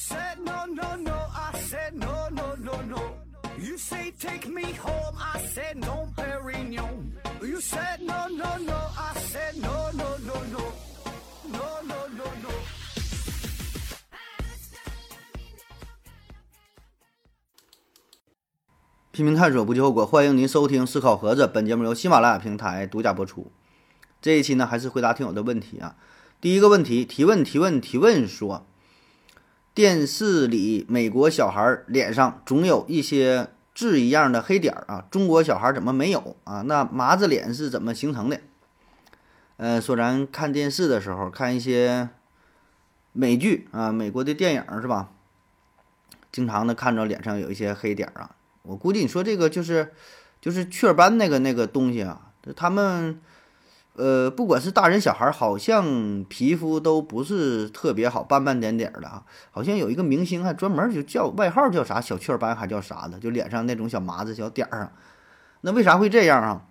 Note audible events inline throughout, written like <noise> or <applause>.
said no no no, I said no no no no. You say take me home, I said no, Perignon. You said no no no, I said no no no no, no no no no. 拼命探索，不计后果。欢迎您收听《思考盒子》，本节目由喜马拉雅平台独家播出。这一期呢，还是回答听友的问题啊。第一个问题，提问提问提问说，电视里美国小孩脸上总有一些痣一样的黑点儿啊，中国小孩怎么没有啊？那麻子脸是怎么形成的？呃，说咱看电视的时候，看一些美剧啊，美国的电影是吧？经常的看着脸上有一些黑点儿啊。我估计你说这个就是就是雀斑那个那个东西啊，他们呃不管是大人小孩，好像皮肤都不是特别好，斑斑点点的啊。好像有一个明星还专门就叫外号叫啥小雀斑还叫啥的，就脸上那种小麻子小点儿啊。那为啥会这样啊？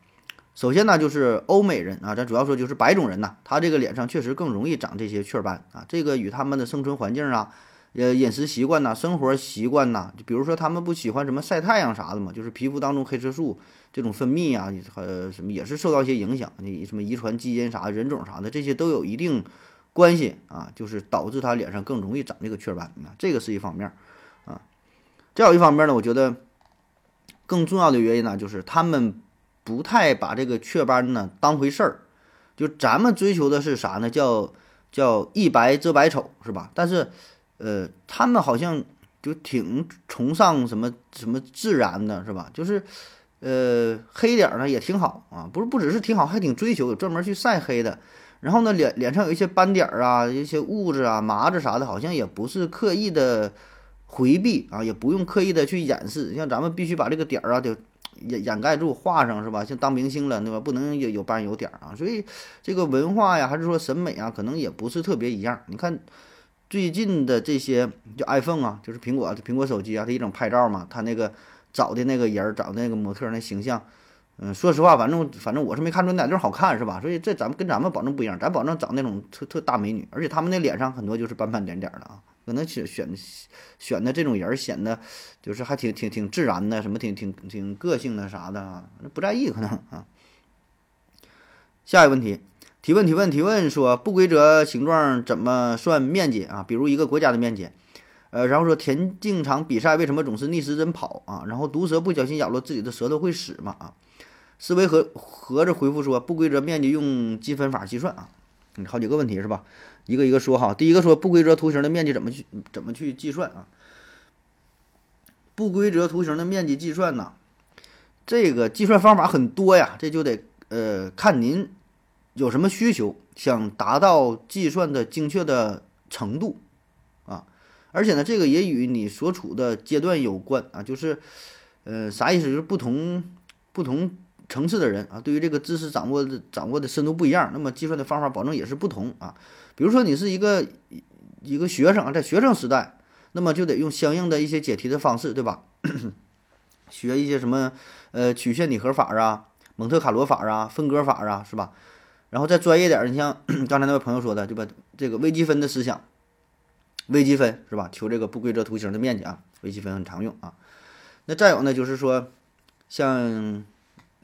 首先呢，就是欧美人啊，咱主要说就是白种人呐，他这个脸上确实更容易长这些雀斑啊。这个与他们的生存环境啊。呃，饮食习惯呐，生活习惯呐，就比如说他们不喜欢什么晒太阳啥的嘛，就是皮肤当中黑色素这种分泌啊，呃，什么也是受到一些影响，你什么遗传基因啥、人种啥的，这些都有一定关系啊，就是导致他脸上更容易长这个雀斑啊，这个是一方面啊。再有一方面呢，我觉得更重要的原因呢，就是他们不太把这个雀斑呢当回事儿，就咱们追求的是啥呢？叫叫一白遮百丑，是吧？但是。呃，他们好像就挺崇尚什么什么自然的，是吧？就是，呃，黑点儿呢也挺好啊，不是不只是挺好，还挺追求，有专门去晒黑的。然后呢，脸脸上有一些斑点儿啊，一些痦子啊、麻子啥的，好像也不是刻意的回避啊，也不用刻意的去掩饰。像咱们必须把这个点儿啊，得掩掩盖住，画上是吧？像当明星了，对吧？不能有有斑有点儿啊。所以这个文化呀，还是说审美啊，可能也不是特别一样。你看。最近的这些就 iPhone 啊，就是苹果苹果手机啊，它一种拍照嘛，它那个找的那个人儿，找的那个模特那形象，嗯，说实话，反正反正我是没看出哪地儿好看，是吧？所以这咱们跟咱们保证不一样，咱保证找那种特特大美女，而且他们那脸上很多就是斑斑点点的啊，可能选选选的这种人显得就是还挺挺挺自然的，什么挺挺挺个性的啥的啊，不在意可能啊。下一个问题。提问提问提问说不规则形状怎么算面积啊？比如一个国家的面积，呃，然后说田径场比赛为什么总是逆时针跑啊？然后毒蛇不小心咬了自己的舌头会死吗？啊？思维盒盒子回复说不规则面积用积分法计算啊？嗯，好几个问题是吧？一个一个说哈。第一个说不规则图形的面积怎么去怎么去计算啊？不规则图形的面积计算呢？这个计算方法很多呀，这就得呃看您。有什么需求，想达到计算的精确的程度，啊，而且呢，这个也与你所处的阶段有关啊，就是，呃，啥意思？就是不同不同层次的人啊，对于这个知识掌握的掌握的深度不一样，那么计算的方法保证也是不同啊。比如说你是一个一个学生啊，在学生时代，那么就得用相应的一些解题的方式，对吧？<coughs> 学一些什么呃曲线拟合法啊、蒙特卡罗法啊、分割法啊，是吧？然后再专业点，你像 <clears throat> 刚才那位朋友说的，对吧？这个微积分的思想，微积分是吧？求这个不规则图形的面积啊，微积分很常用啊。那再有呢，就是说，像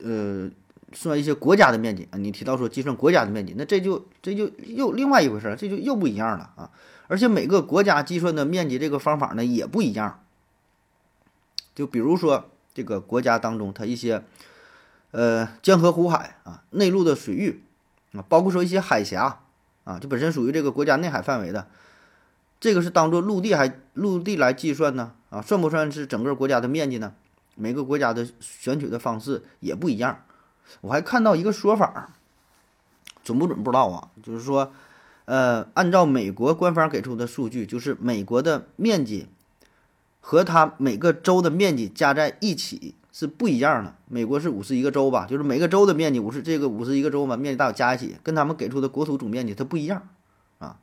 呃算一些国家的面积啊，你提到说计算国家的面积，那这就这就又另外一回事儿，这就又不一样了啊。而且每个国家计算的面积这个方法呢也不一样。就比如说这个国家当中，它一些呃江河湖海啊，内陆的水域。啊，包括说一些海峡啊，就本身属于这个国家内海范围的，这个是当做陆地还陆地来计算呢？啊，算不算是整个国家的面积呢？每个国家的选取的方式也不一样。我还看到一个说法，准不准不知道啊，就是说，呃，按照美国官方给出的数据，就是美国的面积和它每个州的面积加在一起。是不一样的。美国是五十一个州吧，就是每个州的面积五十，这个五十一个州嘛，面积大小加一起，跟他们给出的国土总面积它不一样啊，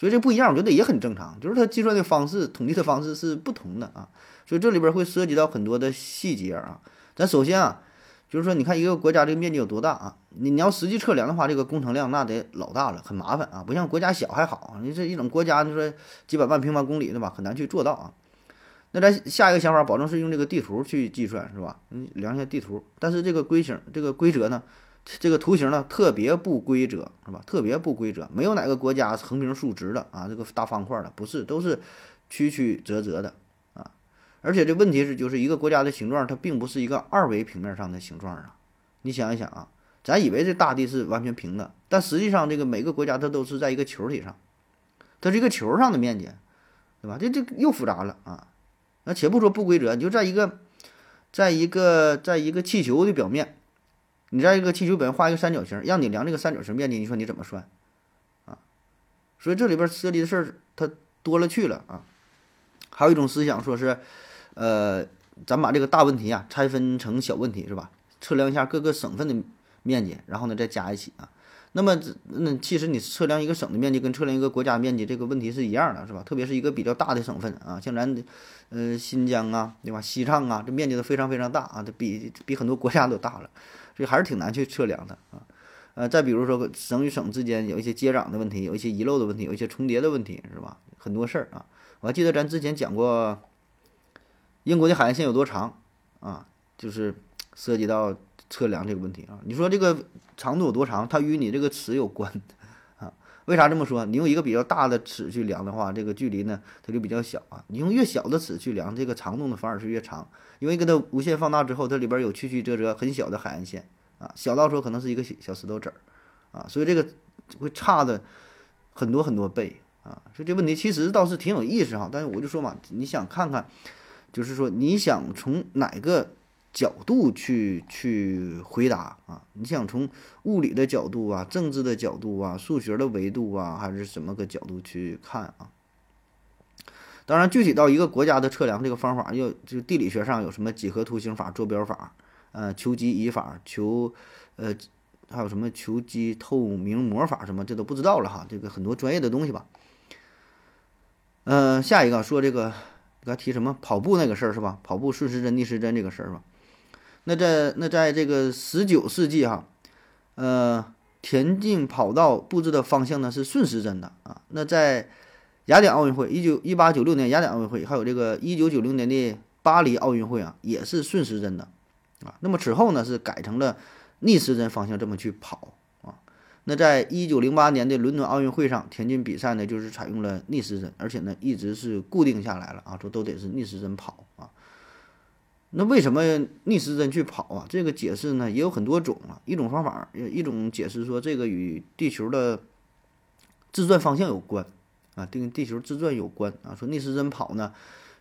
所以这不一样，我觉得也很正常，就是它计算的方式、统计的方式是不同的啊，所以这里边会涉及到很多的细节啊。咱首先啊，就是说，你看一个国家这个面积有多大啊？你你要实际测量的话，这个工程量那得老大了，很麻烦啊。不像国家小还好，你这一种国家，你说几百万平方公里对吧？很难去做到啊。那咱下一个想法，保证是用这个地图去计算是吧？你量一下地图，但是这个规形这个规则呢，这个图形呢特别不规则是吧？特别不规则，没有哪个国家横平竖直的啊，这个大方块的不是，都是曲曲折折的啊。而且这问题是，就是一个国家的形状，它并不是一个二维平面上的形状啊。你想一想啊，咱以为这大地是完全平的，但实际上这个每个国家它都是在一个球体上，它是一个球上的面积，对吧？这这又复杂了啊。那且不说不规则，你就在一个，在一个，在一个气球的表面，你在一个气球表面画一个三角形，让你量这个三角形面积，你说你怎么算啊？所以这里边涉及的事儿它多了去了啊。还有一种思想说是。呃，咱把这个大问题啊拆分成小问题是吧？测量一下各个省份的面积，然后呢再加一起啊。那么那其实你测量一个省的面积跟测量一个国家面积这个问题是一样的，是吧？特别是一个比较大的省份啊，像咱呃新疆啊，对吧？西藏啊，这面积都非常非常大啊，这比比很多国家都大了，所以还是挺难去测量的啊。呃，再比如说省与省之间有一些接壤的问题，有一些遗漏的问题，有一些重叠的问题，是吧？很多事儿啊。我还记得咱之前讲过。英国的海岸线有多长啊？就是涉及到测量这个问题啊。你说这个长度有多长？它与你这个尺有关啊。为啥这么说？你用一个比较大的尺去量的话，这个距离呢它就比较小啊。你用越小的尺去量，这个长度呢反而是越长，因为给它无限放大之后，它里边有曲曲折折很小的海岸线啊，小到说可能是一个小石头子儿啊，所以这个会差的很多很多倍啊。所以这问题其实倒是挺有意思哈。但是我就说嘛，你想看看。就是说，你想从哪个角度去去回答啊？你想从物理的角度啊、政治的角度啊、数学的维度啊，还是什么个角度去看啊？当然，具体到一个国家的测量这个方法，要就地理学上有什么几何图形法、坐标法、呃求积仪法、求呃还有什么求积透明膜法什么，这都不知道了哈。这个很多专业的东西吧。嗯，下一个说这个。刚提什么跑步那个事儿是吧？跑步顺时针逆时针这个事儿吧。那在那在这个十九世纪哈，呃，田径跑道布置的方向呢是顺时针的啊。那在雅典奥运会一九一八九六年雅典奥运会，还有这个一九九零年的巴黎奥运会啊，也是顺时针的啊。那么此后呢是改成了逆时针方向这么去跑啊。那在一九零八年的伦敦奥运会上，田径比赛呢就是采用了逆时针，而且呢一直是固定下来了啊，这都得是逆时针跑啊。那为什么逆时针去跑啊？这个解释呢也有很多种啊。一种方法，一种解释说这个与地球的自转方向有关啊，跟地球自转有关啊。说逆时针跑呢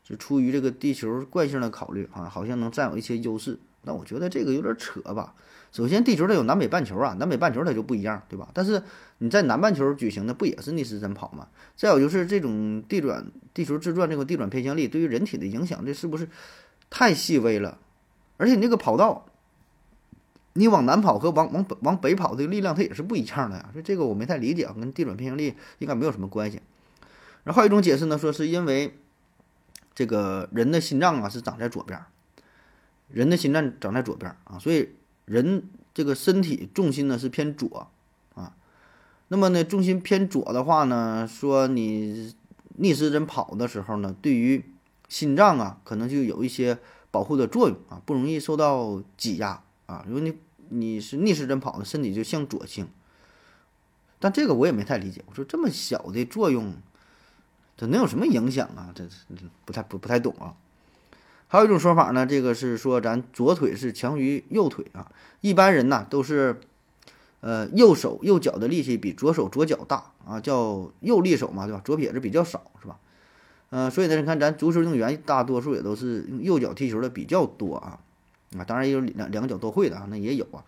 是出于这个地球惯性的考虑啊，好像能占有一些优势。那我觉得这个有点扯吧。首先，地球它有南北半球啊，南北半球它就不一样，对吧？但是你在南半球举行的不也是逆时针跑吗？再有就是这种地转、地球自转这个地转偏向力对于人体的影响，这是不是太细微了？而且你这个跑道，你往南跑和往往北往北跑的力量它也是不一样的呀。所以这个我没太理解，跟地转偏向力应该没有什么关系。然后还有一种解释呢，说是因为这个人的心脏啊是长在左边，人的心脏长在左边啊，所以。人这个身体重心呢是偏左啊，那么呢重心偏左的话呢，说你逆时针跑的时候呢，对于心脏啊可能就有一些保护的作用啊，不容易受到挤压啊。如果你你是逆时针跑的，身体就向左倾。但这个我也没太理解，我说这么小的作用，这能有什么影响啊？这不太不不太懂啊。还有一种说法呢，这个是说咱左腿是强于右腿啊。一般人呢都是，呃，右手右脚的力气比左手左脚大啊，叫右利手嘛，对吧？左撇子比较少，是吧？呃，所以呢，你看咱足球运动员大多数也都是用右脚踢球的比较多啊。啊，当然也有两两个脚都会的啊，那也有啊。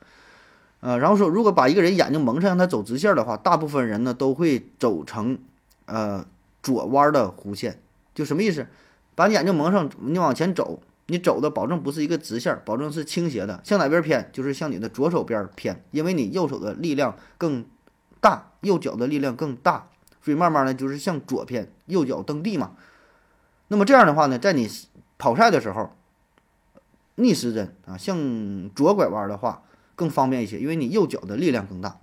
呃，然后说如果把一个人眼睛蒙上，让他走直线的话，大部分人呢都会走成呃左弯的弧线，就什么意思？把你眼睛蒙上，你往前走，你走的保证不是一个直线，保证是倾斜的，向哪边偏？就是向你的左手边偏，因为你右手的力量更大，右脚的力量更大，所以慢慢的就是向左偏，右脚蹬地嘛。那么这样的话呢，在你跑赛的时候，逆时针啊，向左拐弯的话更方便一些，因为你右脚的力量更大。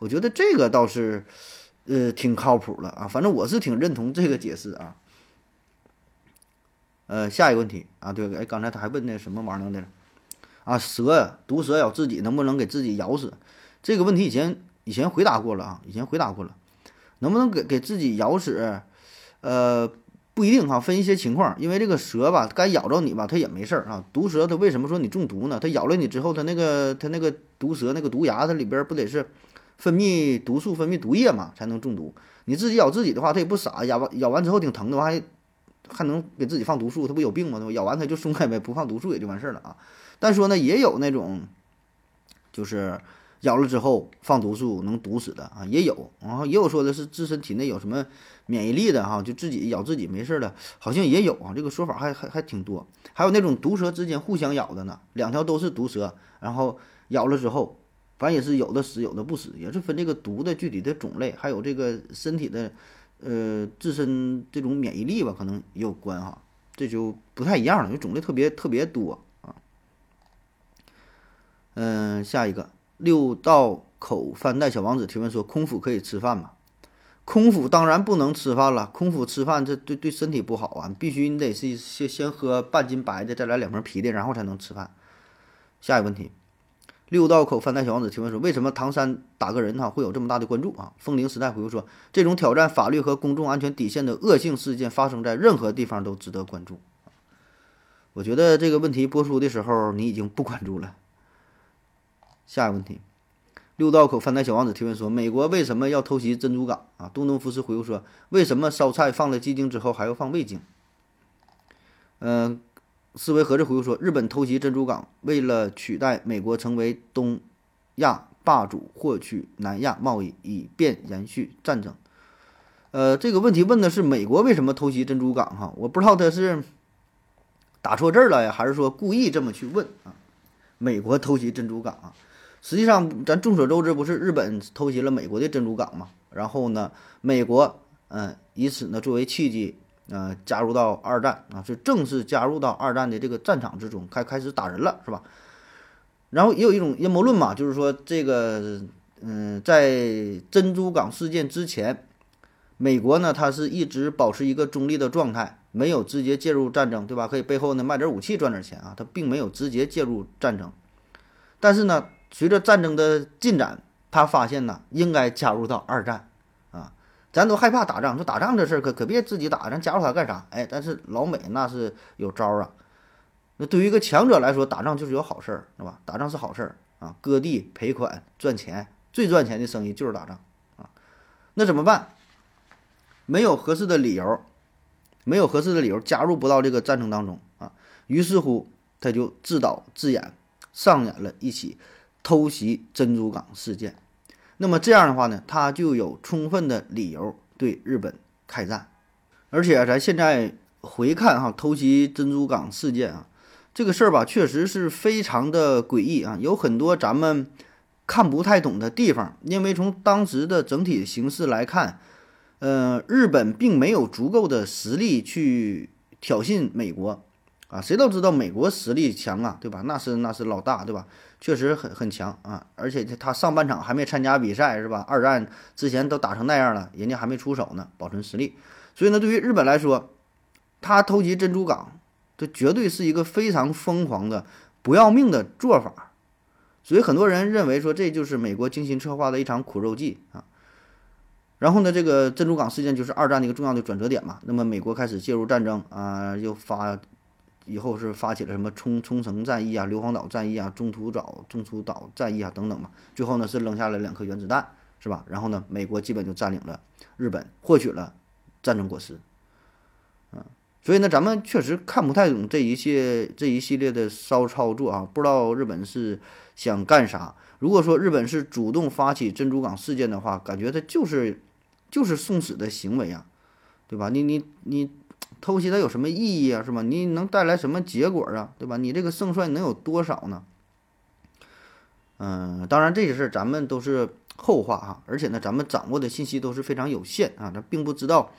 我觉得这个倒是，呃，挺靠谱的啊。反正我是挺认同这个解释啊。呃，下一个问题啊，对，哎，刚才他还问那什么玩意儿的啊，蛇毒蛇咬自己能不能给自己咬死？这个问题以前以前回答过了啊，以前回答过了，能不能给给自己咬死？呃。不一定哈，分一些情况，因为这个蛇吧，该咬着你吧，它也没事儿啊。毒蛇它为什么说你中毒呢？它咬了你之后，它那个它那个毒蛇那个毒牙，它里边不得是分泌毒素、分泌毒液嘛，才能中毒。你自己咬自己的话，它也不傻，咬完咬完之后挺疼的话，还还能给自己放毒素，它不有病吗？咬完它就松开呗，不放毒素也就完事儿了啊。但说呢，也有那种就是。咬了之后放毒素能毒死的啊，也有，然后也有说的是自身体内有什么免疫力的哈，就自己咬自己没事的，好像也有啊，这个说法还还还挺多。还有那种毒蛇之间互相咬的呢，两条都是毒蛇，然后咬了之后，反正也是有的死有的不死，也是分这个毒的具体的种类，还有这个身体的呃自身这种免疫力吧，可能也有关哈，这就不太一样了，因为种类特别特别多啊。嗯，下一个。六道口饭袋小王子提问说：“空腹可以吃饭吗？”空腹当然不能吃饭了，空腹吃饭这对对身体不好啊！必须你得是先先喝半斤白的，再来两瓶啤的，然后才能吃饭。下一个问题，六道口饭袋小王子提问说：“为什么唐山打个人哈会有这么大的关注啊？”风铃时代回复说：“这种挑战法律和公众安全底线的恶性事件发生在任何地方都值得关注。”我觉得这个问题播出的时候你已经不关注了。下一个问题，六道口饭台小王子提问说：“美国为什么要偷袭珍珠港？”啊，东东福斯回复说：“为什么烧菜放了鸡精之后还要放味精？”嗯，思维盒子回复说：“日本偷袭珍珠港，为了取代美国成为东亚霸主，获取南亚贸易，以便延续战争。”呃，这个问题问的是美国为什么偷袭珍珠港？哈，我不知道他是打错字了呀，还是说故意这么去问啊？美国偷袭珍珠港啊？实际上，咱众所周知，不是日本偷袭了美国的珍珠港嘛？然后呢，美国嗯，以此呢作为契机，呃，加入到二战啊，是正式加入到二战的这个战场之中，开开始打人了，是吧？然后也有一种阴谋论嘛，就是说这个嗯，在珍珠港事件之前，美国呢，它是一直保持一个中立的状态，没有直接介入战争，对吧？可以背后呢卖点武器赚点钱啊，它并没有直接介入战争，但是呢。随着战争的进展，他发现呢，应该加入到二战，啊，咱都害怕打仗，说打仗这事儿可可别自己打，咱加入他干啥？哎，但是老美那是有招儿啊。那对于一个强者来说，打仗就是有好事儿，是吧？打仗是好事儿啊，割地赔款赚钱，最赚钱的生意就是打仗啊。那怎么办？没有合适的理由，没有合适的理由加入不到这个战争当中啊。于是乎，他就自导自演，上演了一起。偷袭珍珠港事件，那么这样的话呢，他就有充分的理由对日本开战。而且咱现在回看哈，偷袭珍珠港事件啊，这个事儿吧，确实是非常的诡异啊，有很多咱们看不太懂的地方。因为从当时的整体形势来看，呃，日本并没有足够的实力去挑衅美国。啊，谁都知道美国实力强啊，对吧？那是那是老大，对吧？确实很很强啊，而且他上半场还没参加比赛，是吧？二战之前都打成那样了，人家还没出手呢，保存实力。所以呢，对于日本来说，他偷袭珍珠港，这绝对是一个非常疯狂的、不要命的做法。所以很多人认为说，这就是美国精心策划的一场苦肉计啊。然后呢，这个珍珠港事件就是二战的一个重要的转折点嘛。那么美国开始介入战争啊，又发。以后是发起了什么冲冲绳战役啊、硫磺岛战役啊、中途岛中途岛战役啊等等嘛。最后呢是扔下了两颗原子弹，是吧？然后呢，美国基本就占领了日本，获取了战争果实。嗯，所以呢，咱们确实看不太懂这一系这一系列的骚操作啊，不知道日本是想干啥。如果说日本是主动发起珍珠港事件的话，感觉它就是就是送死的行为啊，对吧？你你你。偷袭它有什么意义啊？是吧？你能带来什么结果啊？对吧？你这个胜算能有多少呢？嗯，当然这些事儿咱们都是后话哈，而且呢，咱们掌握的信息都是非常有限啊，咱并不知道，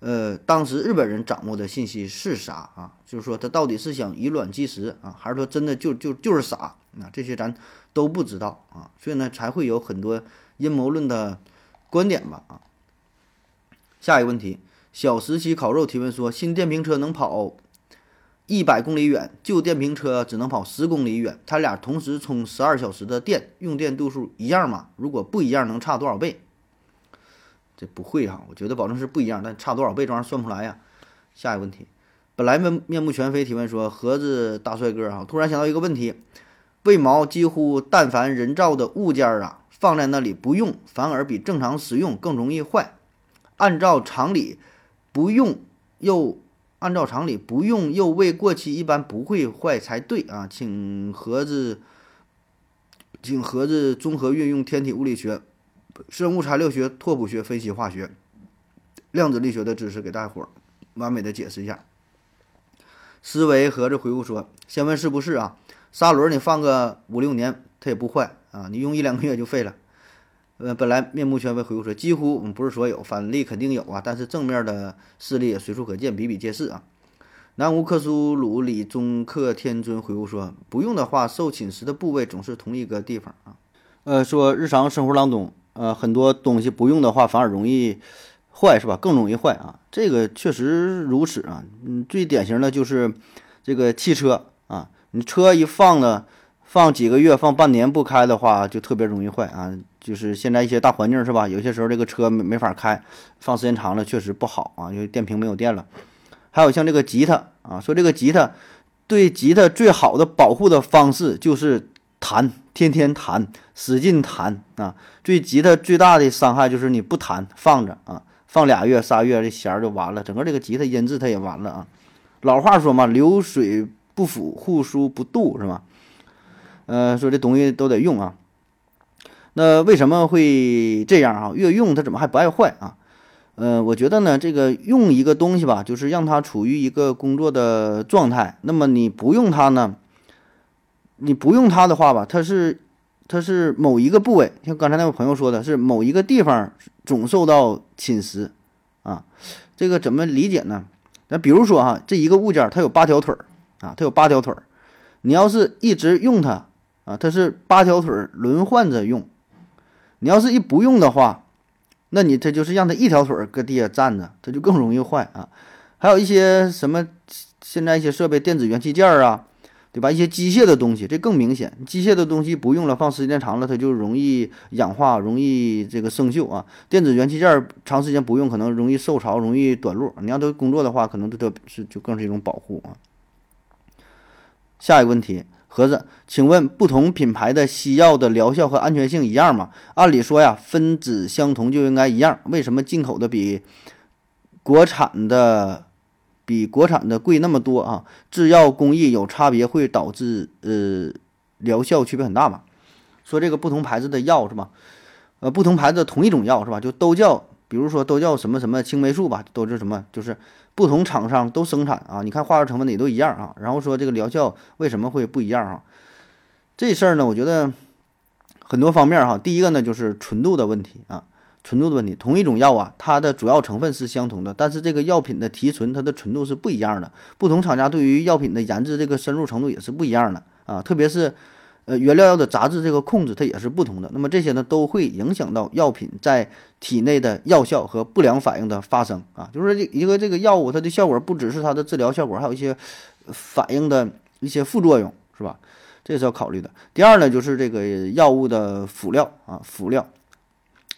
呃，当时日本人掌握的信息是啥啊？就是说他到底是想以卵击石啊，还是说真的就就就是傻啊？这些咱都不知道啊，所以呢才会有很多阴谋论的观点吧啊。下一个问题，小时期烤肉提问说，新电瓶车能跑一百公里远，旧电瓶车只能跑十公里远，它俩同时充十二小时的电，用电度数一样吗？如果不一样，能差多少倍？这不会哈，我觉得保证是不一样，但差多少倍这玩意儿算不出来呀。下一个问题，本来面面目全非提问说，盒子大帅哥啊，突然想到一个问题：为毛几乎但凡人造的物件啊，放在那里不用，反而比正常使用更容易坏？按照常理，不用又按照常理不用又未过期，一般不会坏才对啊。请盒子，请盒子综合运用天体物理学。生物材料学、拓扑学、分析化学、量子力学的知识给大伙儿完美的解释一下。思维盒子回复说：“先问是不是啊？砂轮你放个五六年它也不坏啊，你用一两个月就废了。”呃，本来面目全非回复说：“几乎不是所有，反例肯定有啊，但是正面的事例也随处可见，比比皆是啊。”南无克苏鲁里中克天尊回复说：“不用的话，受侵蚀的部位总是同一个地方啊。”呃，说日常生活当中。呃，很多东西不用的话，反而容易坏，是吧？更容易坏啊，这个确实如此啊。嗯，最典型的就是这个汽车啊，你车一放了，放几个月、放半年不开的话，就特别容易坏啊。就是现在一些大环境是吧？有些时候这个车没没法开，放时间长了确实不好啊，因为电瓶没有电了。还有像这个吉他啊，说这个吉他对吉他最好的保护的方式就是弹。天天弹，使劲弹啊！对吉他最大的伤害就是你不弹，放着啊，放俩月、仨月，这弦儿就完了，整个这个吉他音质它也完了啊。老话说嘛，流水不腐，户枢不蠹，是吧？呃，说这东西都得用啊。那为什么会这样啊？越用它怎么还不爱坏啊？呃，我觉得呢，这个用一个东西吧，就是让它处于一个工作的状态。那么你不用它呢？你不用它的话吧，它是，它是某一个部位，像刚才那位朋友说的是某一个地方总受到侵蚀，啊，这个怎么理解呢？那比如说哈，这一个物件它有八条腿儿啊，它有八条腿儿，你要是一直用它啊，它是八条腿儿轮换着用，你要是一不用的话，那你这就是让它一条腿儿搁地下站着，它就更容易坏啊。还有一些什么现在一些设备电子元器件啊。对吧？一些机械的东西，这更明显。机械的东西不用了，放时间长了，它就容易氧化，容易这个生锈啊。电子元器件长时间不用，可能容易受潮，容易短路。你让它工作的话，可能对它是就更是一种保护啊。下一个问题，盒子，请问不同品牌的西药的疗效和安全性一样吗？按理说呀，分子相同就应该一样，为什么进口的比国产的？比国产的贵那么多啊！制药工艺有差别，会导致呃疗效区别很大嘛？说这个不同牌子的药是吧？呃，不同牌子同一种药是吧？就都叫，比如说都叫什么什么青霉素吧，都是什么？就是不同厂商都生产啊，你看化学成分也都一样啊。然后说这个疗效为什么会不一样啊？这事儿呢，我觉得很多方面哈。第一个呢，就是纯度的问题啊。纯度的问题，同一种药啊，它的主要成分是相同的，但是这个药品的提纯，它的纯度是不一样的。不同厂家对于药品的研制这个深入程度也是不一样的啊，特别是，呃，原料药的杂质这个控制它也是不同的。那么这些呢，都会影响到药品在体内的药效和不良反应的发生啊。就是说，一个这个药物它的效果不只是它的治疗效果，还有一些反应的一些副作用，是吧？这是要考虑的。第二呢，就是这个药物的辅料啊，辅料。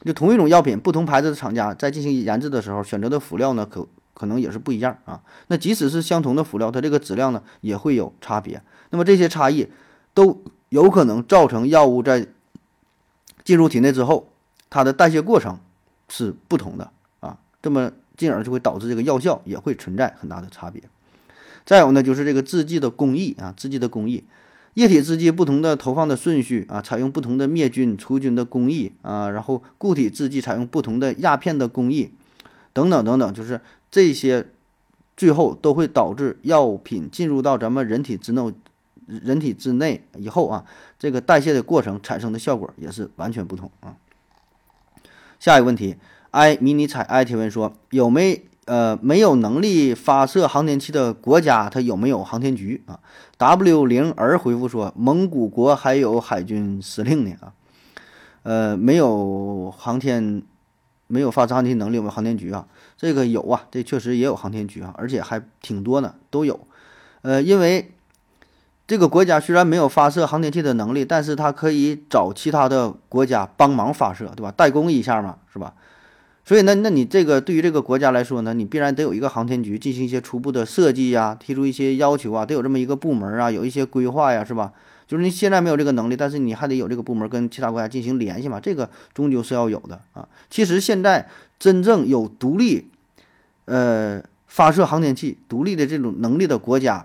就同一种药品，不同牌子的厂家在进行研制的时候，选择的辅料呢，可可能也是不一样啊。那即使是相同的辅料，它这个质量呢，也会有差别。那么这些差异都有可能造成药物在进入体内之后，它的代谢过程是不同的啊。这么进而就会导致这个药效也会存在很大的差别。再有呢，就是这个制剂的工艺啊，制剂的工艺。液体制剂不同的投放的顺序啊，采用不同的灭菌除菌的工艺啊，然后固体制剂采用不同的压片的工艺，等等等等，就是这些，最后都会导致药品进入到咱们人体之内，人体之内以后啊，这个代谢的过程产生的效果也是完全不同啊。下一个问题，i 迷你彩 i 提问说，有没呃，没有能力发射航天器的国家，它有没有航天局啊？W 零 R 回复说，蒙古国还有海军司令呢啊。呃，没有航天，没有发射航天能力，有没有航天局啊？这个有啊，这确实也有航天局啊，而且还挺多呢，都有。呃，因为这个国家虽然没有发射航天器的能力，但是它可以找其他的国家帮忙发射，对吧？代工一下嘛，是吧？所以那，那你这个对于这个国家来说呢，你必然得有一个航天局进行一些初步的设计呀，提出一些要求啊，得有这么一个部门啊，有一些规划呀，是吧？就是你现在没有这个能力，但是你还得有这个部门跟其他国家进行联系嘛，这个终究是要有的啊。其实现在真正有独立，呃，发射航天器独立的这种能力的国家，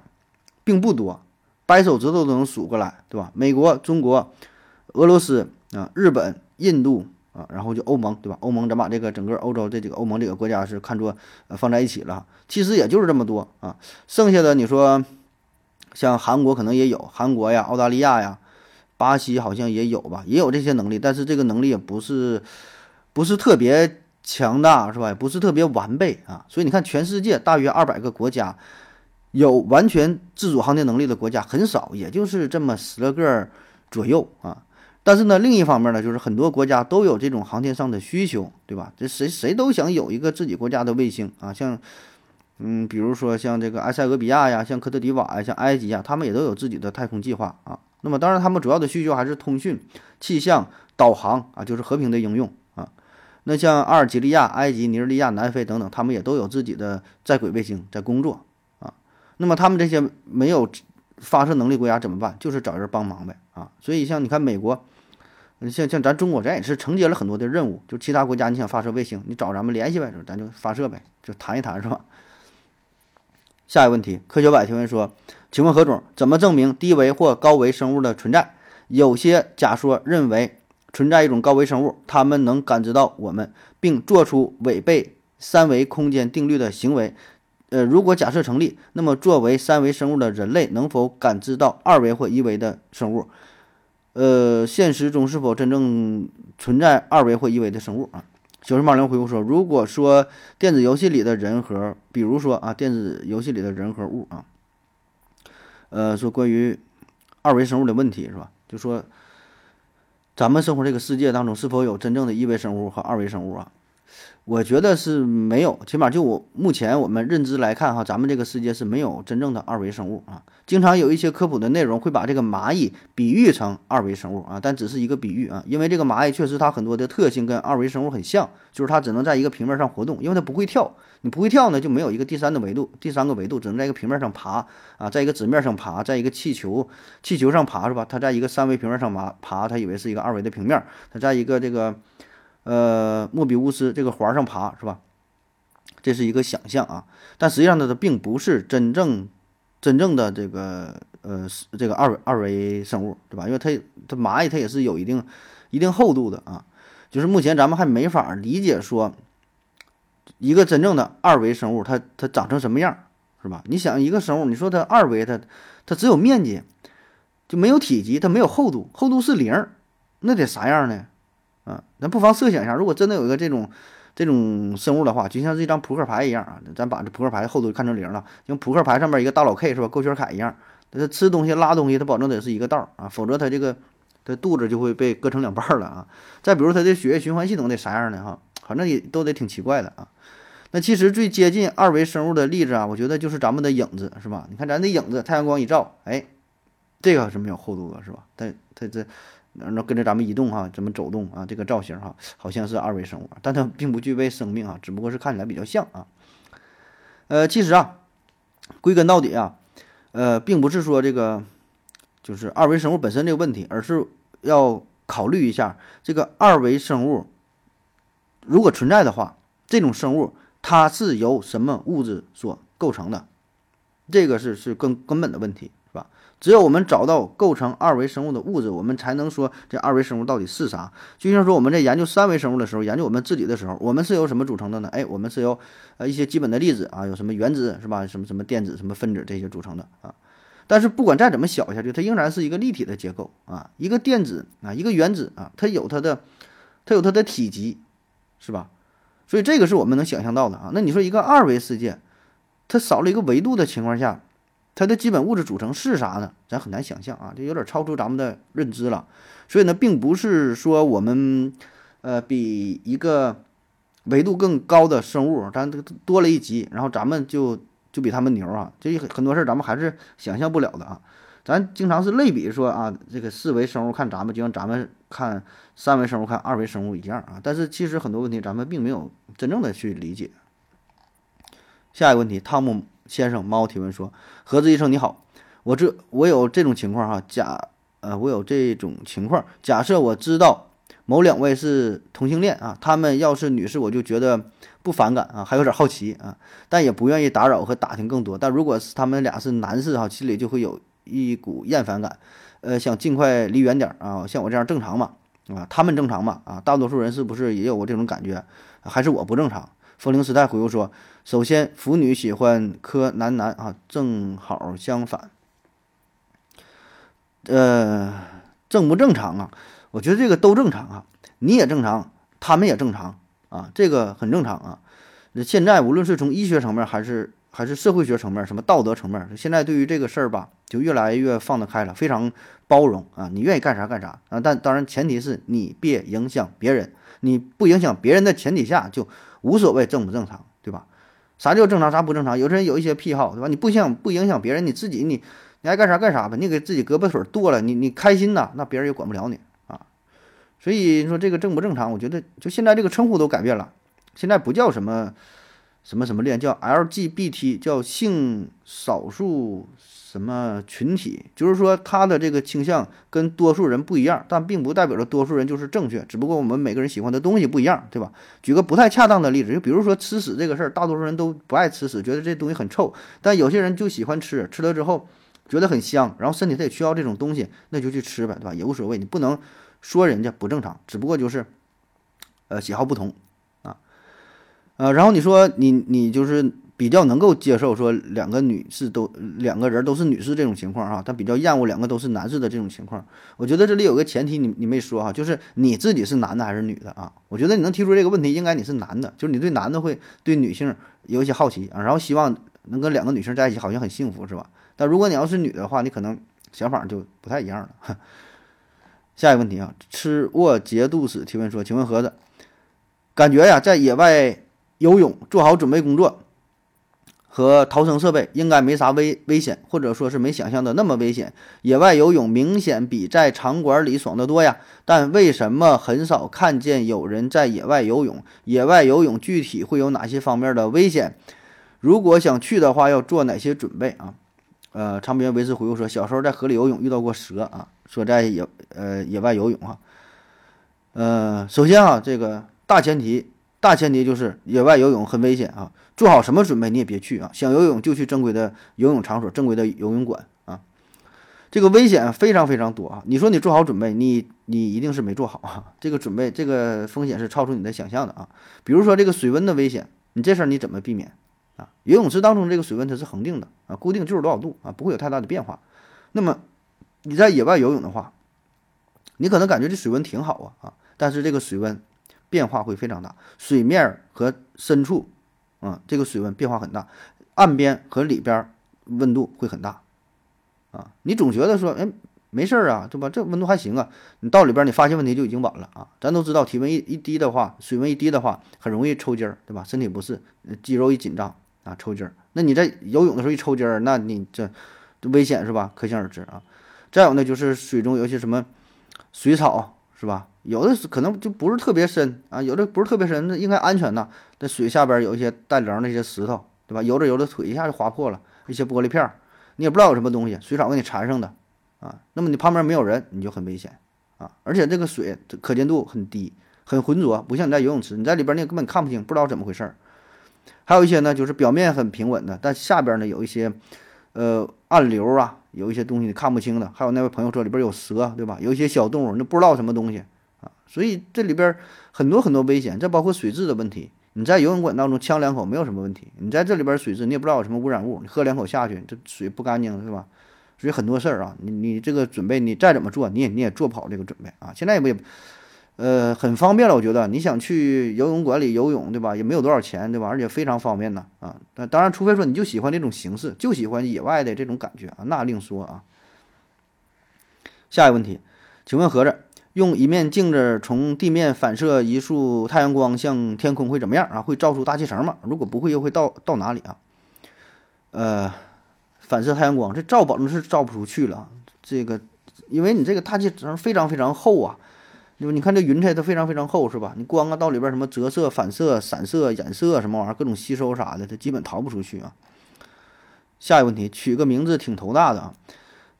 并不多，掰手指头都能数过来，对吧？美国、中国、俄罗斯啊、日本、印度啊，然后就欧盟，对吧？欧盟咱把这个整个欧洲这几个欧盟这个国家是看作呃放在一起了，其实也就是这么多啊，剩下的你说。像韩国可能也有，韩国呀、澳大利亚呀、巴西好像也有吧，也有这些能力，但是这个能力也不是不是特别强大，是吧？也不是特别完备啊。所以你看，全世界大约二百个国家，有完全自主航天能力的国家很少，也就是这么十来个左右啊。但是呢，另一方面呢，就是很多国家都有这种航天上的需求，对吧？这谁谁都想有一个自己国家的卫星啊，像。嗯，比如说像这个埃塞俄比亚呀，像科特迪瓦呀，像埃及呀，他们也都有自己的太空计划啊。那么当然，他们主要的需求还是通讯、气象、导航啊，就是和平的应用啊。那像阿尔及利亚、埃及、尼日利亚、南非等等，他们也都有自己的在轨卫星在工作。那么他们这些没有发射能力国家怎么办？就是找人帮忙呗啊。所以像你看美国，像像咱中国，咱也是承接了很多的任务，就其他国家你想发射卫星，你找咱们联系呗，咱就发射呗，就谈一谈是吧？下一个问题，科学百提问说：“请问何总，怎么证明低维或高维生物的存在？有些假说认为存在一种高维生物，它们能感知到我们，并做出违背三维空间定律的行为。呃，如果假设成立，那么作为三维生物的人类能否感知到二维或一维的生物？呃，现实中是否真正存在二维或一维的生物啊？”小熊猫零回复说：“如果说电子游戏里的人和，比如说啊，电子游戏里的人和物啊，呃，说关于二维生物的问题是吧？就说咱们生活这个世界当中是否有真正的一维生物和二维生物啊？”我觉得是没有，起码就我目前我们认知来看哈，咱们这个世界是没有真正的二维生物啊。经常有一些科普的内容会把这个蚂蚁比喻成二维生物啊，但只是一个比喻啊，因为这个蚂蚁确实它很多的特性跟二维生物很像，就是它只能在一个平面上活动，因为它不会跳。你不会跳呢，就没有一个第三的维度，第三个维度只能在一个平面上爬啊，在一个纸面上爬，在一个气球气球上爬是吧？它在一个三维平面上爬爬，它以为是一个二维的平面，它在一个这个。呃，莫比乌斯这个环上爬是吧？这是一个想象啊，但实际上呢，它并不是真正真正的这个呃这个二维二维生物，对吧？因为它它蚂蚁它也是有一定一定厚度的啊，就是目前咱们还没法理解说一个真正的二维生物它它长成什么样，是吧？你想一个生物，你说它二维，它它只有面积，就没有体积，它没有厚度，厚度是零，那得啥样呢？啊，咱不妨设想一下，如果真的有一个这种这种生物的话，就像是一张扑克牌一样啊，咱把这扑克牌厚度看成零了，像扑克牌上面一个大老 K 是吧，勾圈卡一样，它吃东西拉东西，它保证得是一个道啊，否则它这个它肚子就会被割成两半了啊。再比如它的血液循环系统得啥样呢？哈，反正也都得挺奇怪的啊。那其实最接近二维生物的例子啊，我觉得就是咱们的影子是吧？你看咱的影子，太阳光一照，哎，这个是没有厚度的是吧？它它这。然后跟着咱们移动哈，怎么走动啊？这个造型哈，好像是二维生物，但它并不具备生命啊，只不过是看起来比较像啊。呃，其实啊，归根到底啊，呃，并不是说这个就是二维生物本身这个问题，而是要考虑一下这个二维生物如果存在的话，这种生物它是由什么物质所构成的？这个是是更根本的问题。只有我们找到构成二维生物的物质，我们才能说这二维生物到底是啥。就像说我们在研究三维生物的时候，研究我们自己的时候，我们是由什么组成的呢？哎，我们是由呃一些基本的粒子啊，有什么原子是吧？什么什么电子、什么分子这些组成的啊。但是不管再怎么小下去，它仍然是一个立体的结构啊。一个电子啊，一个原子啊，它有它的它有它的体积，是吧？所以这个是我们能想象到的啊。那你说一个二维世界，它少了一个维度的情况下，它的基本物质组成是啥呢？咱很难想象啊，这有点超出咱们的认知了。所以呢，并不是说我们呃比一个维度更高的生物，咱多了一级，然后咱们就就比他们牛啊。这很多事儿咱们还是想象不了的啊。咱经常是类比说啊，这个四维生物看咱们，就像咱们看三维生物看二维生物一样啊。但是其实很多问题咱们并没有真正的去理解。下一个问题，汤姆先生猫提问说：“盒子医生你好，我这我有这种情况哈，假呃我有这种情况，假设我知道某两位是同性恋啊，他们要是女士，我就觉得不反感啊，还有点好奇啊，但也不愿意打扰和打听更多。但如果是他们俩是男士哈，心里就会有。”一股厌烦感，呃，想尽快离远点啊。像我这样正常嘛？啊，他们正常嘛？啊，大多数人是不是也有过这种感觉？还是我不正常？风铃时代回复说：首先，腐女喜欢磕男男啊，正好相反。呃，正不正常啊？我觉得这个都正常啊，你也正常，他们也正常啊，这个很正常啊。现在无论是从医学层面还是还是社会学层面，什么道德层面，现在对于这个事儿吧，就越来越放得开了，非常包容啊！你愿意干啥干啥啊！但当然前提是你别影响别人，你不影响别人的前提下，就无所谓正不正常，对吧？啥叫正常，啥不正常？有的人有一些癖好，对吧？你不想不影响别人，你自己你你爱干啥干啥吧，你给自己胳膊腿剁了，你你开心呐，那别人也管不了你啊！所以说这个正不正常，我觉得就现在这个称呼都改变了，现在不叫什么。什么什么恋叫 LGBT，叫性少数什么群体，就是说他的这个倾向跟多数人不一样，但并不代表着多数人就是正确，只不过我们每个人喜欢的东西不一样，对吧？举个不太恰当的例子，就比如说吃屎这个事儿，大多数人都不爱吃屎，觉得这东西很臭，但有些人就喜欢吃，吃了之后觉得很香，然后身体他也需要这种东西，那就去吃呗，对吧？也无所谓，你不能说人家不正常，只不过就是呃喜好不同啊。呃，然后你说你你就是比较能够接受说两个女士都两个人都是女士这种情况啊，他比较厌恶两个都是男士的这种情况。我觉得这里有个前提，你你没说哈，就是你自己是男的还是女的啊？我觉得你能提出这个问题，应该你是男的，就是你对男的会对女性有一些好奇啊，然后希望能跟两个女生在一起，好像很幸福是吧？但如果你要是女的话，你可能想法就不太一样了。<laughs> 下一个问题啊，吃卧节度使提问说，请问盒子，感觉呀，在野外。游泳做好准备工作和逃生设备应该没啥危危险，或者说是没想象的那么危险。野外游泳明显比在场馆里爽得多呀，但为什么很少看见有人在野外游泳？野外游泳具体会有哪些方面的危险？如果想去的话，要做哪些准备啊？呃，长边维持回复说，小时候在河里游泳遇到过蛇啊，说在野呃野外游泳啊，呃，首先啊，这个大前提。大前提就是野外游泳很危险啊，做好什么准备你也别去啊。想游泳就去正规的游泳场所、正规的游泳馆啊。这个危险非常非常多啊。你说你做好准备，你你一定是没做好啊。这个准备，这个风险是超出你的想象的啊。比如说这个水温的危险，你这事儿你怎么避免啊？游泳池当中这个水温它是恒定的啊，固定就是多少度啊，不会有太大的变化。那么你在野外游泳的话，你可能感觉这水温挺好啊啊，但是这个水温。变化会非常大，水面和深处，啊，这个水温变化很大，岸边和里边温度会很大，啊，你总觉得说，哎，没事儿啊，对吧？这温度还行啊，你到里边你发现问题就已经晚了啊。咱都知道，体温一一低的话，水温一低的话，很容易抽筋儿，对吧？身体不适，肌肉一紧张啊，抽筋儿。那你在游泳的时候一抽筋儿，那你这危险是吧？可想而知啊。再有呢，就是水中有些什么水草，是吧？有的是可能就不是特别深啊，有的不是特别深，那应该安全呐。那水下边有一些带棱的一些石头，对吧？游着游着腿一下就划破了，一些玻璃片儿，你也不知道有什么东西，水草给你缠上的啊。那么你旁边没有人，你就很危险啊。而且这个水可见度很低，很浑浊，不像你在游泳池，你在里边你根本看不清，不知道怎么回事儿。还有一些呢，就是表面很平稳的，但下边呢有一些呃暗流啊，有一些东西你看不清的。还有那位朋友说里边有蛇，对吧？有一些小动物，那不知道什么东西啊。所以这里边很多很多危险，这包括水质的问题。你在游泳馆当中呛两口没有什么问题，你在这里边水质你也不知道有什么污染物，你喝两口下去这水不干净是吧？所以很多事儿啊，你你这个准备你再怎么做，你也你也做不好这个准备啊。现在也不也呃，很方便了。我觉得你想去游泳馆里游泳，对吧？也没有多少钱，对吧？而且非常方便呢，啊。那当然，除非说你就喜欢这种形式，就喜欢野外的这种感觉啊，那另说啊。下一个问题，请问盒子，用一面镜子从地面反射一束太阳光向天空会怎么样啊？会照出大气层吗？如果不会，又会到到哪里啊？呃，反射太阳光，这照保证是照不出去了。这个，因为你这个大气层非常非常厚啊。就你看这云彩它非常非常厚，是吧？你光啊到里边什么折射、反射、散射、衍射什么玩意儿，各种吸收啥的，它基本逃不出去啊。下一个问题，取个名字挺头大的啊。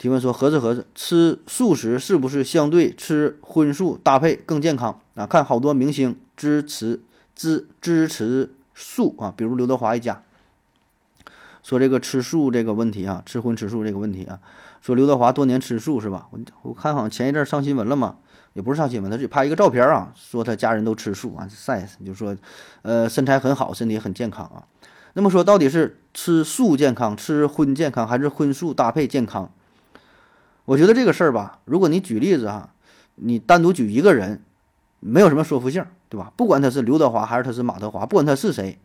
提问说：何子何子，吃素食是不是相对吃荤素搭配更健康啊？看好多明星支持支支持素啊，比如刘德华一家，说这个吃素这个问题啊，吃荤吃素这个问题啊，说刘德华多年吃素是吧？我我看好像前一阵上新闻了嘛。也不是上新闻，他是拍一个照片啊，说他家人都吃素啊，晒死，就说，呃，身材很好，身体很健康啊。那么说，到底是吃素健康，吃荤健康，还是荤素搭配健康？我觉得这个事儿吧，如果你举例子哈，你单独举一个人，没有什么说服性，对吧？不管他是刘德华还是他是马德华，不管他是谁，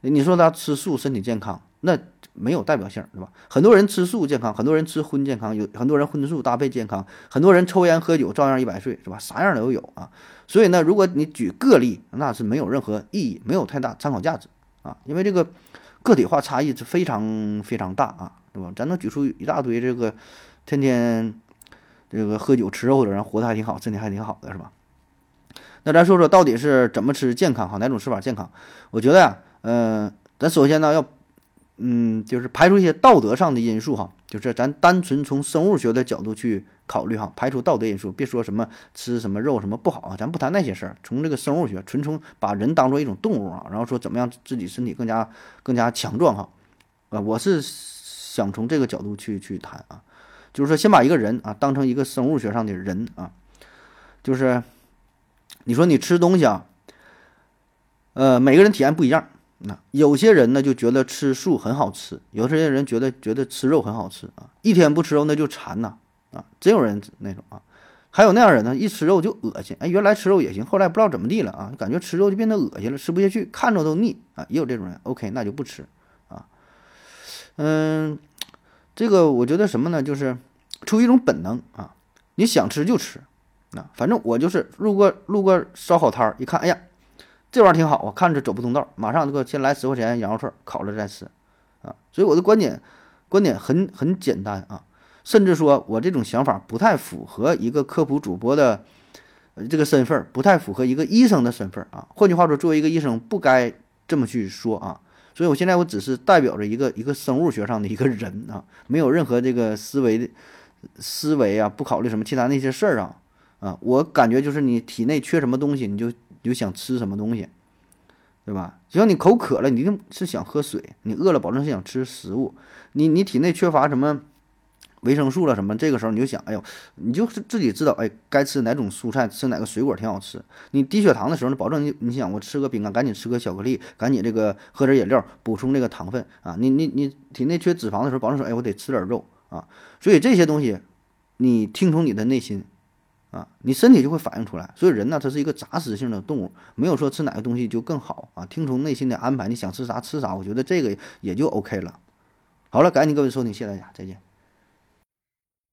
你说他吃素身体健康，那。没有代表性，对吧？很多人吃素健康，很多人吃荤健康，有很多人荤素搭配健康，很多人抽烟喝酒照样一百岁，是吧？啥样的都有啊。所以呢，如果你举个例，那是没有任何意义，没有太大参考价值啊。因为这个个体化差异是非常非常大啊，对吧？咱能举出一大堆这个天天这个喝酒吃肉的人，活得还挺好，身体还挺好的，是吧？那咱说说到底是怎么吃健康哈？哪种吃法健康？我觉得呀，嗯，咱首先呢要。嗯，就是排除一些道德上的因素哈，就是咱单纯从生物学的角度去考虑哈，排除道德因素，别说什么吃什么肉什么不好啊，咱不谈那些事儿。从这个生物学，纯从把人当做一种动物啊，然后说怎么样自己身体更加更加强壮哈，啊，我是想从这个角度去去谈啊，就是说先把一个人啊当成一个生物学上的人啊，就是你说你吃东西啊，呃，每个人体验不一样。那有些人呢就觉得吃素很好吃，有些人觉得觉得吃肉很好吃啊，一天不吃肉那就馋呐啊，真有人那种啊，还有那样人呢，一吃肉就恶心，哎，原来吃肉也行，后来不知道怎么地了啊，感觉吃肉就变得恶心了，吃不下去，看着都腻啊，也有这种人，OK，那就不吃啊，嗯，这个我觉得什么呢，就是出于一种本能啊，你想吃就吃，啊，反正我就是路过路过烧烤摊儿一看，哎呀。这玩意儿挺好啊，看着走不通道，马上给我先来十块钱羊肉串，烤了再吃，啊，所以我的观点观点很很简单啊，甚至说我这种想法不太符合一个科普主播的这个身份，不太符合一个医生的身份啊。换句话说，作为一个医生，不该这么去说啊。所以我现在我只是代表着一个一个生物学上的一个人啊，没有任何这个思维的思维啊，不考虑什么其他那些事儿啊啊，我感觉就是你体内缺什么东西，你就你。就想吃什么东西，对吧？只要你口渴了，你一定是想喝水；你饿了，保证是想吃食物。你你体内缺乏什么维生素了什么？这个时候你就想，哎呦，你就是自己知道，哎，该吃哪种蔬菜，吃哪个水果挺好吃。你低血糖的时候，你保证你你想我吃个饼干，赶紧吃个巧克力，赶紧这个喝点饮料补充这个糖分啊。你你你体内缺脂肪的时候，保证说，哎，我得吃点肉啊。所以这些东西，你听从你的内心。啊，你身体就会反映出来。所以人呢，它是一个杂食性的动物，没有说吃哪个东西就更好啊。听从内心的安排，你想吃啥吃啥，我觉得这个也就 OK 了。好了，感谢各位收听，谢谢大家，再见。